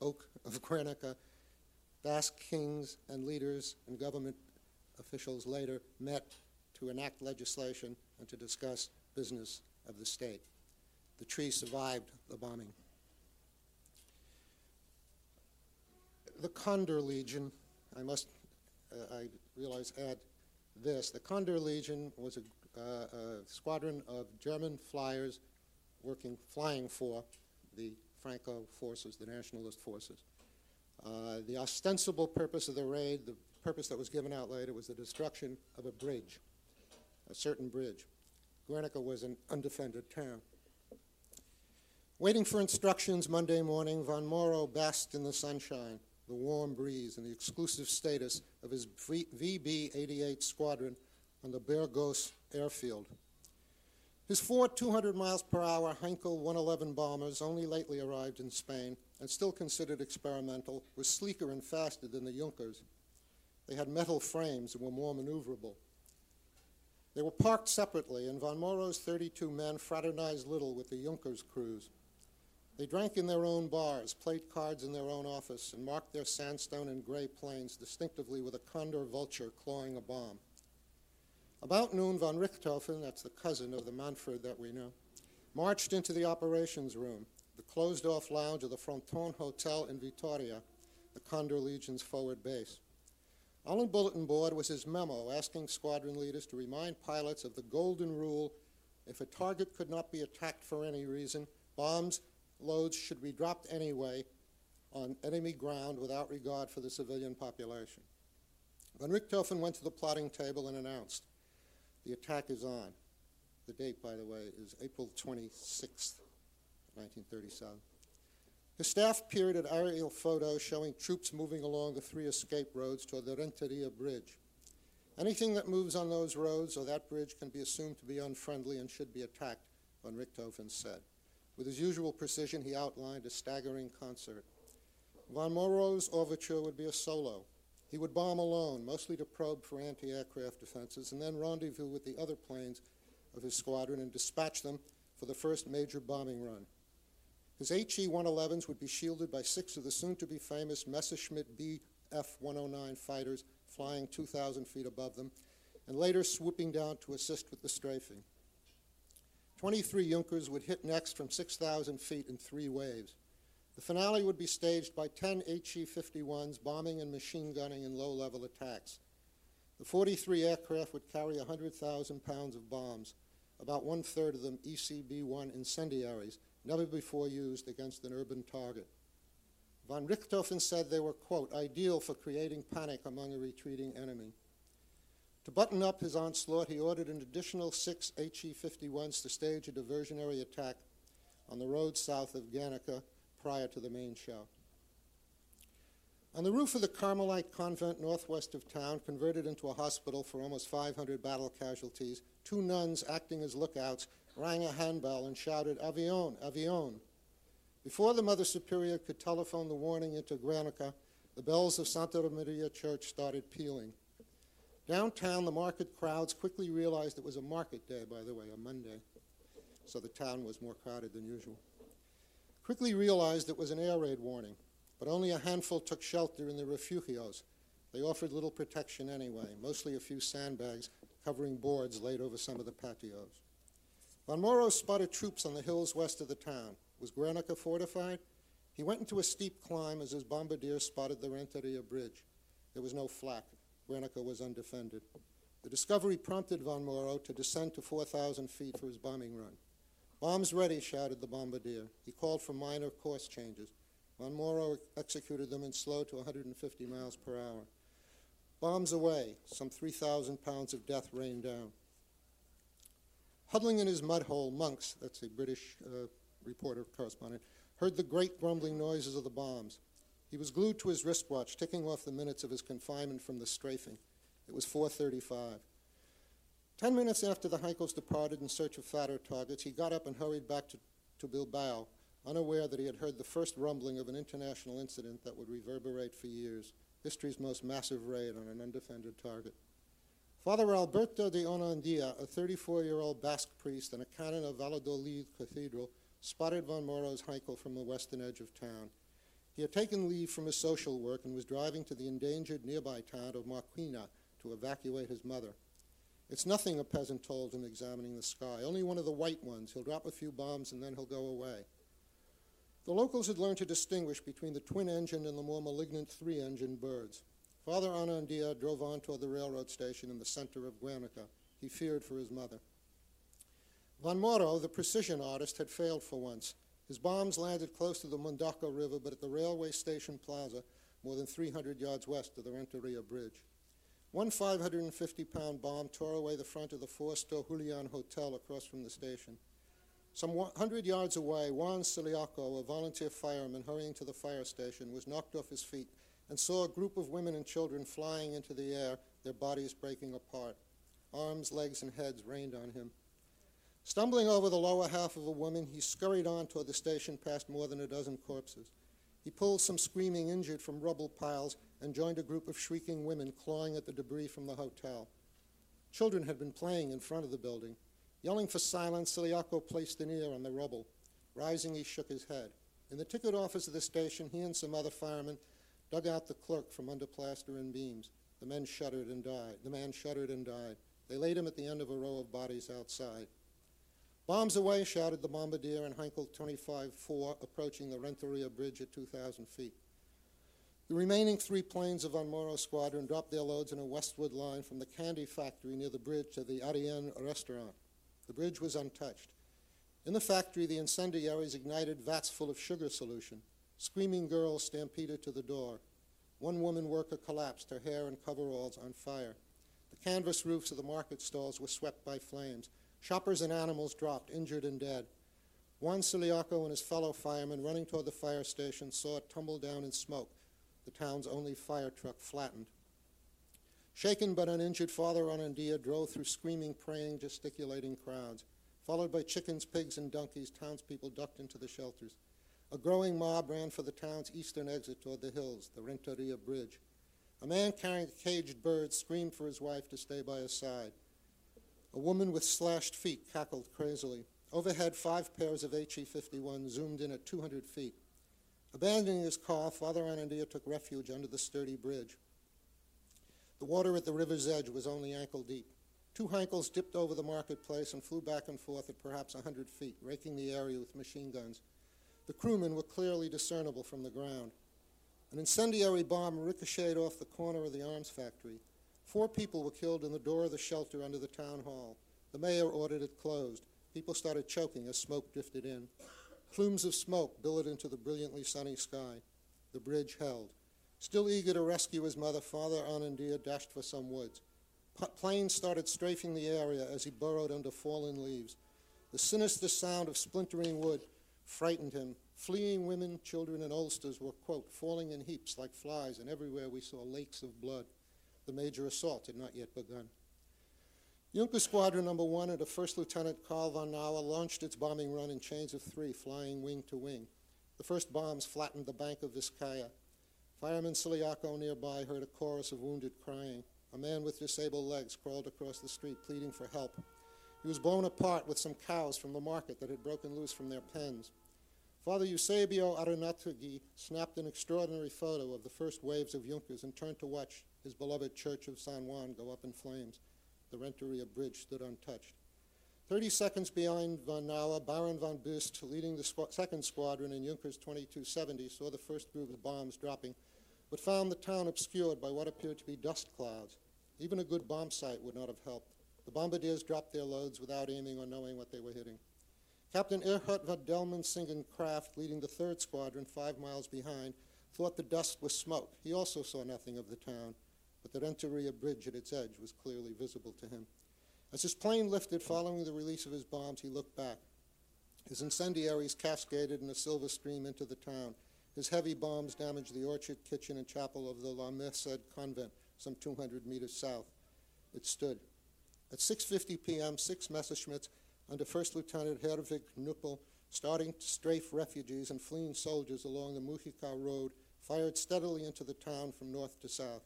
oak of Guernica, Basque kings and leaders and government officials later met to enact legislation and to discuss business of the state. The tree survived the bombing. The Condor Legion, I must, uh, I realize, add this. The Condor Legion was a, uh, a squadron of German flyers working, flying for the Franco forces, the nationalist forces. Uh, the ostensible purpose of the raid, the purpose that was given out later, was the destruction of a bridge, a certain bridge. Guernica was an undefended town. Waiting for instructions Monday morning, von Moreau basked in the sunshine, the warm breeze, and the exclusive status of his VB 88 squadron on the Burgos airfield. His four 200 miles per hour Heinkel 111 bombers, only lately arrived in Spain and still considered experimental, were sleeker and faster than the Junkers. They had metal frames and were more maneuverable. They were parked separately, and von Moreau's 32 men fraternized little with the Junkers crews. They drank in their own bars, played cards in their own office, and marked their sandstone and gray planes distinctively with a condor vulture clawing a bomb. About noon, von Richthofen, that's the cousin of the Manfred that we know, marched into the operations room, the closed off lounge of the Fronton Hotel in Vitoria, the Condor Legion's forward base. On the bulletin board was his memo asking squadron leaders to remind pilots of the golden rule if a target could not be attacked for any reason, bombs loads should be dropped anyway on enemy ground without regard for the civilian population. Von Richthofen went to the plotting table and announced, the attack is on. The date, by the way, is April 26th, 1937. His staff peered at aerial photos showing troops moving along the three escape roads toward the Renteria Bridge. Anything that moves on those roads or that bridge can be assumed to be unfriendly and should be attacked, von Richthofen said. With his usual precision, he outlined a staggering concert. Von Moreau's overture would be a solo. He would bomb alone, mostly to probe for anti aircraft defenses, and then rendezvous with the other planes of his squadron and dispatch them for the first major bombing run. His HE 111s would be shielded by six of the soon to be famous Messerschmitt Bf 109 fighters flying 2,000 feet above them, and later swooping down to assist with the strafing. 23 Junkers would hit next from 6,000 feet in three waves. The finale would be staged by 10 HE 51s bombing and machine gunning in low level attacks. The 43 aircraft would carry 100,000 pounds of bombs, about one third of them ECB 1 incendiaries, never before used against an urban target. Von Richthofen said they were, quote, ideal for creating panic among a retreating enemy. To button up his onslaught, he ordered an additional six HE 51s to stage a diversionary attack on the road south of Guernica prior to the main show. On the roof of the Carmelite convent northwest of town, converted into a hospital for almost 500 battle casualties, two nuns acting as lookouts rang a handbell and shouted, Avion, avion. Before the Mother Superior could telephone the warning into Guernica, the bells of Santa Maria Church started pealing. Downtown, the market crowds quickly realized it was a market day, by the way, a Monday, so the town was more crowded than usual quickly realized it was an air raid warning, but only a handful took shelter in the refugios. They offered little protection anyway, mostly a few sandbags covering boards laid over some of the patios. Von Moreau spotted troops on the hills west of the town. Was Guernica fortified? He went into a steep climb as his bombardier spotted the Renteria Bridge. There was no flak. Guernica was undefended. The discovery prompted von Moreau to descend to 4,000 feet for his bombing run. Bombs ready, shouted the bombardier. He called for minor course changes. Von Moreau executed them in slow to 150 miles per hour. Bombs away, some 3,000 pounds of death rained down. Huddling in his mud hole, Monks, that's a British uh, reporter correspondent, heard the great grumbling noises of the bombs. He was glued to his wristwatch, ticking off the minutes of his confinement from the strafing. It was 435. Ten minutes after the Heinkels departed in search of fatter targets, he got up and hurried back to, to Bilbao, unaware that he had heard the first rumbling of an international incident that would reverberate for years, history's most massive raid on an undefended target. Father Alberto de Onandia, a 34-year-old Basque priest and a canon of Valladolid Cathedral, spotted von Moreau's Heinkel from the western edge of town. He had taken leave from his social work and was driving to the endangered nearby town of Marquina to evacuate his mother. It's nothing, a peasant told him, examining the sky. Only one of the white ones. He'll drop a few bombs and then he'll go away. The locals had learned to distinguish between the twin engine and the more malignant three engine birds. Father Anandia drove on toward the railroad station in the center of Guernica. He feared for his mother. Von Moreau, the precision artist, had failed for once. His bombs landed close to the Mundaca River, but at the railway station plaza, more than 300 yards west of the Renteria Bridge. One 550 pound bomb tore away the front of the four Julian Hotel across from the station. Some 100 yards away, Juan Siliaco, a volunteer fireman hurrying to the fire station, was knocked off his feet and saw a group of women and children flying into the air, their bodies breaking apart. Arms, legs, and heads rained on him. Stumbling over the lower half of a woman, he scurried on toward the station past more than a dozen corpses. He pulled some screaming injured from rubble piles and joined a group of shrieking women clawing at the debris from the hotel. Children had been playing in front of the building. Yelling for silence, Siliaco placed an ear on the rubble. Rising, he shook his head. In the ticket office of the station, he and some other firemen dug out the clerk from under plaster and beams. The men shuddered and died. The man shuddered and died. They laid him at the end of a row of bodies outside. Bombs away, shouted the bombardier in Heinkel 25-4, approaching the Renteria Bridge at 2,000 feet. The remaining three planes of Von Moreau's squadron dropped their loads in a westward line from the candy factory near the bridge to the Ariane restaurant. The bridge was untouched. In the factory, the incendiaries ignited vats full of sugar solution. Screaming girls stampeded to the door. One woman worker collapsed, her hair and coveralls on fire. The canvas roofs of the market stalls were swept by flames. Shoppers and animals dropped, injured and dead. Juan Siliaco and his fellow firemen running toward the fire station saw it tumble down in smoke, the town's only fire truck flattened. Shaken but uninjured, Father Anandia drove through screaming, praying, gesticulating crowds. Followed by chickens, pigs, and donkeys, townspeople ducked into the shelters. A growing mob ran for the town's eastern exit toward the hills, the Renteria Bridge. A man carrying a caged bird screamed for his wife to stay by his side. A woman with slashed feet cackled crazily. Overhead, five pairs of HE 51 zoomed in at 200 feet. Abandoning his car, Father Anandia took refuge under the sturdy bridge. The water at the river's edge was only ankle deep. Two Heinkels dipped over the marketplace and flew back and forth at perhaps a hundred feet, raking the area with machine guns. The crewmen were clearly discernible from the ground. An incendiary bomb ricocheted off the corner of the arms factory. Four people were killed in the door of the shelter under the town hall. The mayor ordered it closed. People started choking as smoke drifted in. Plumes of smoke billowed into the brilliantly sunny sky. The bridge held. Still eager to rescue his mother, Father Anandia dashed for some woods. P- planes started strafing the area as he burrowed under fallen leaves. The sinister sound of splintering wood frightened him. Fleeing women, children, and oldsters were, quote, falling in heaps like flies, and everywhere we saw lakes of blood. The major assault had not yet begun. Junker Squadron Number One under First Lieutenant Carl von Knauer launched its bombing run in chains of three, flying wing to wing. The first bombs flattened the bank of Vizcaya. Fireman Siliaco nearby heard a chorus of wounded crying. A man with disabled legs crawled across the street pleading for help. He was blown apart with some cows from the market that had broken loose from their pens. Father Eusebio Arunategui snapped an extraordinary photo of the first waves of Junkers and turned to watch his beloved church of San Juan go up in flames. The Renteria Bridge stood untouched. Thirty seconds behind von Knauer, Baron von Bust, leading the squ- second squadron in Junkers 2270, saw the first group of bombs dropping but found the town obscured by what appeared to be dust clouds. Even a good bomb sight would not have helped. The bombardiers dropped their loads without aiming or knowing what they were hitting. Captain Erhard von Dellmensingen Kraft, leading the third squadron five miles behind, thought the dust was smoke. He also saw nothing of the town, but the Renteria Bridge at its edge was clearly visible to him. As his plane lifted following the release of his bombs, he looked back. His incendiaries cascaded in a silver stream into the town. His heavy bombs damaged the orchard, kitchen, and chapel of the La Merced convent, some 200 meters south. It stood. At 6.50 p.m., six Messerschmitts under First Lieutenant Herwig Knuppel, starting to strafe refugees and fleeing soldiers along the Mujica Road, fired steadily into the town from north to south.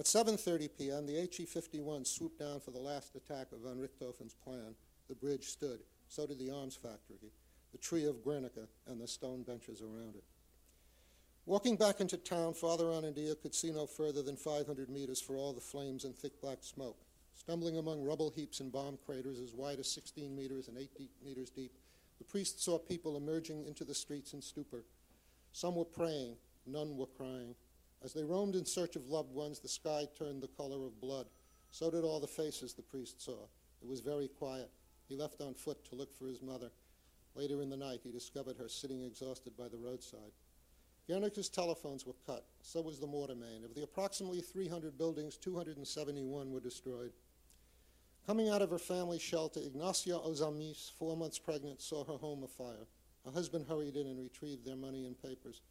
At 7.30 p.m., the HE-51 swooped down for the last attack of von Richthofen's plan. The bridge stood. So did the arms factory, the tree of Guernica, and the stone benches around it. Walking back into town, Father Anandia could see no further than 500 meters for all the flames and thick black smoke. Stumbling among rubble heaps and bomb craters as wide as 16 meters and 8 deep meters deep, the priest saw people emerging into the streets in stupor. Some were praying, none were crying. As they roamed in search of loved ones, the sky turned the color of blood. So did all the faces the priest saw. It was very quiet. He left on foot to look for his mother. Later in the night, he discovered her sitting exhausted by the roadside. Guernica's telephones were cut. So was the mortar main. Of the approximately 300 buildings, 271 were destroyed. Coming out of her family shelter, Ignacia Ozamis, four months pregnant, saw her home afire. Her husband hurried in and retrieved their money and papers.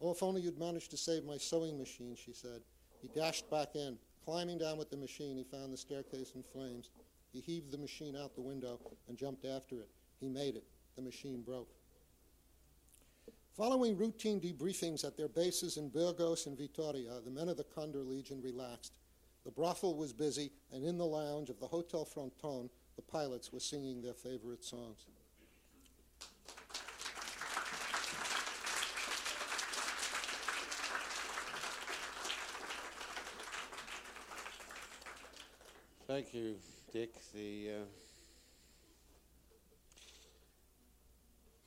Oh, if only you'd managed to save my sewing machine, she said. He dashed back in. Climbing down with the machine, he found the staircase in flames. He heaved the machine out the window and jumped after it. He made it. The machine broke. Following routine debriefings at their bases in Burgos and Vitoria, the men of the Condor Legion relaxed. The brothel was busy, and in the lounge of the Hotel Fronton, the pilots were singing their favorite songs. Thank you, Dick. The, uh,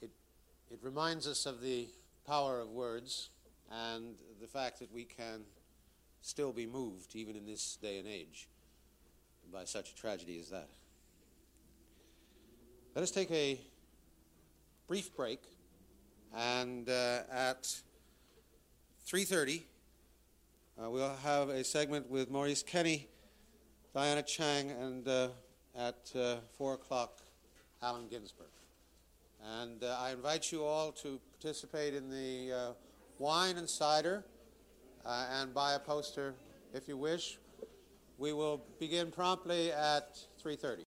it, it reminds us of the power of words and the fact that we can still be moved, even in this day and age, by such a tragedy as that. Let us take a brief break, and uh, at 3.30, uh, we'll have a segment with Maurice Kenny Diana Chang, and uh, at uh, 4 o'clock, Allen Ginsberg. And uh, I invite you all to participate in the uh, wine and cider uh, and buy a poster if you wish. We will begin promptly at 3.30.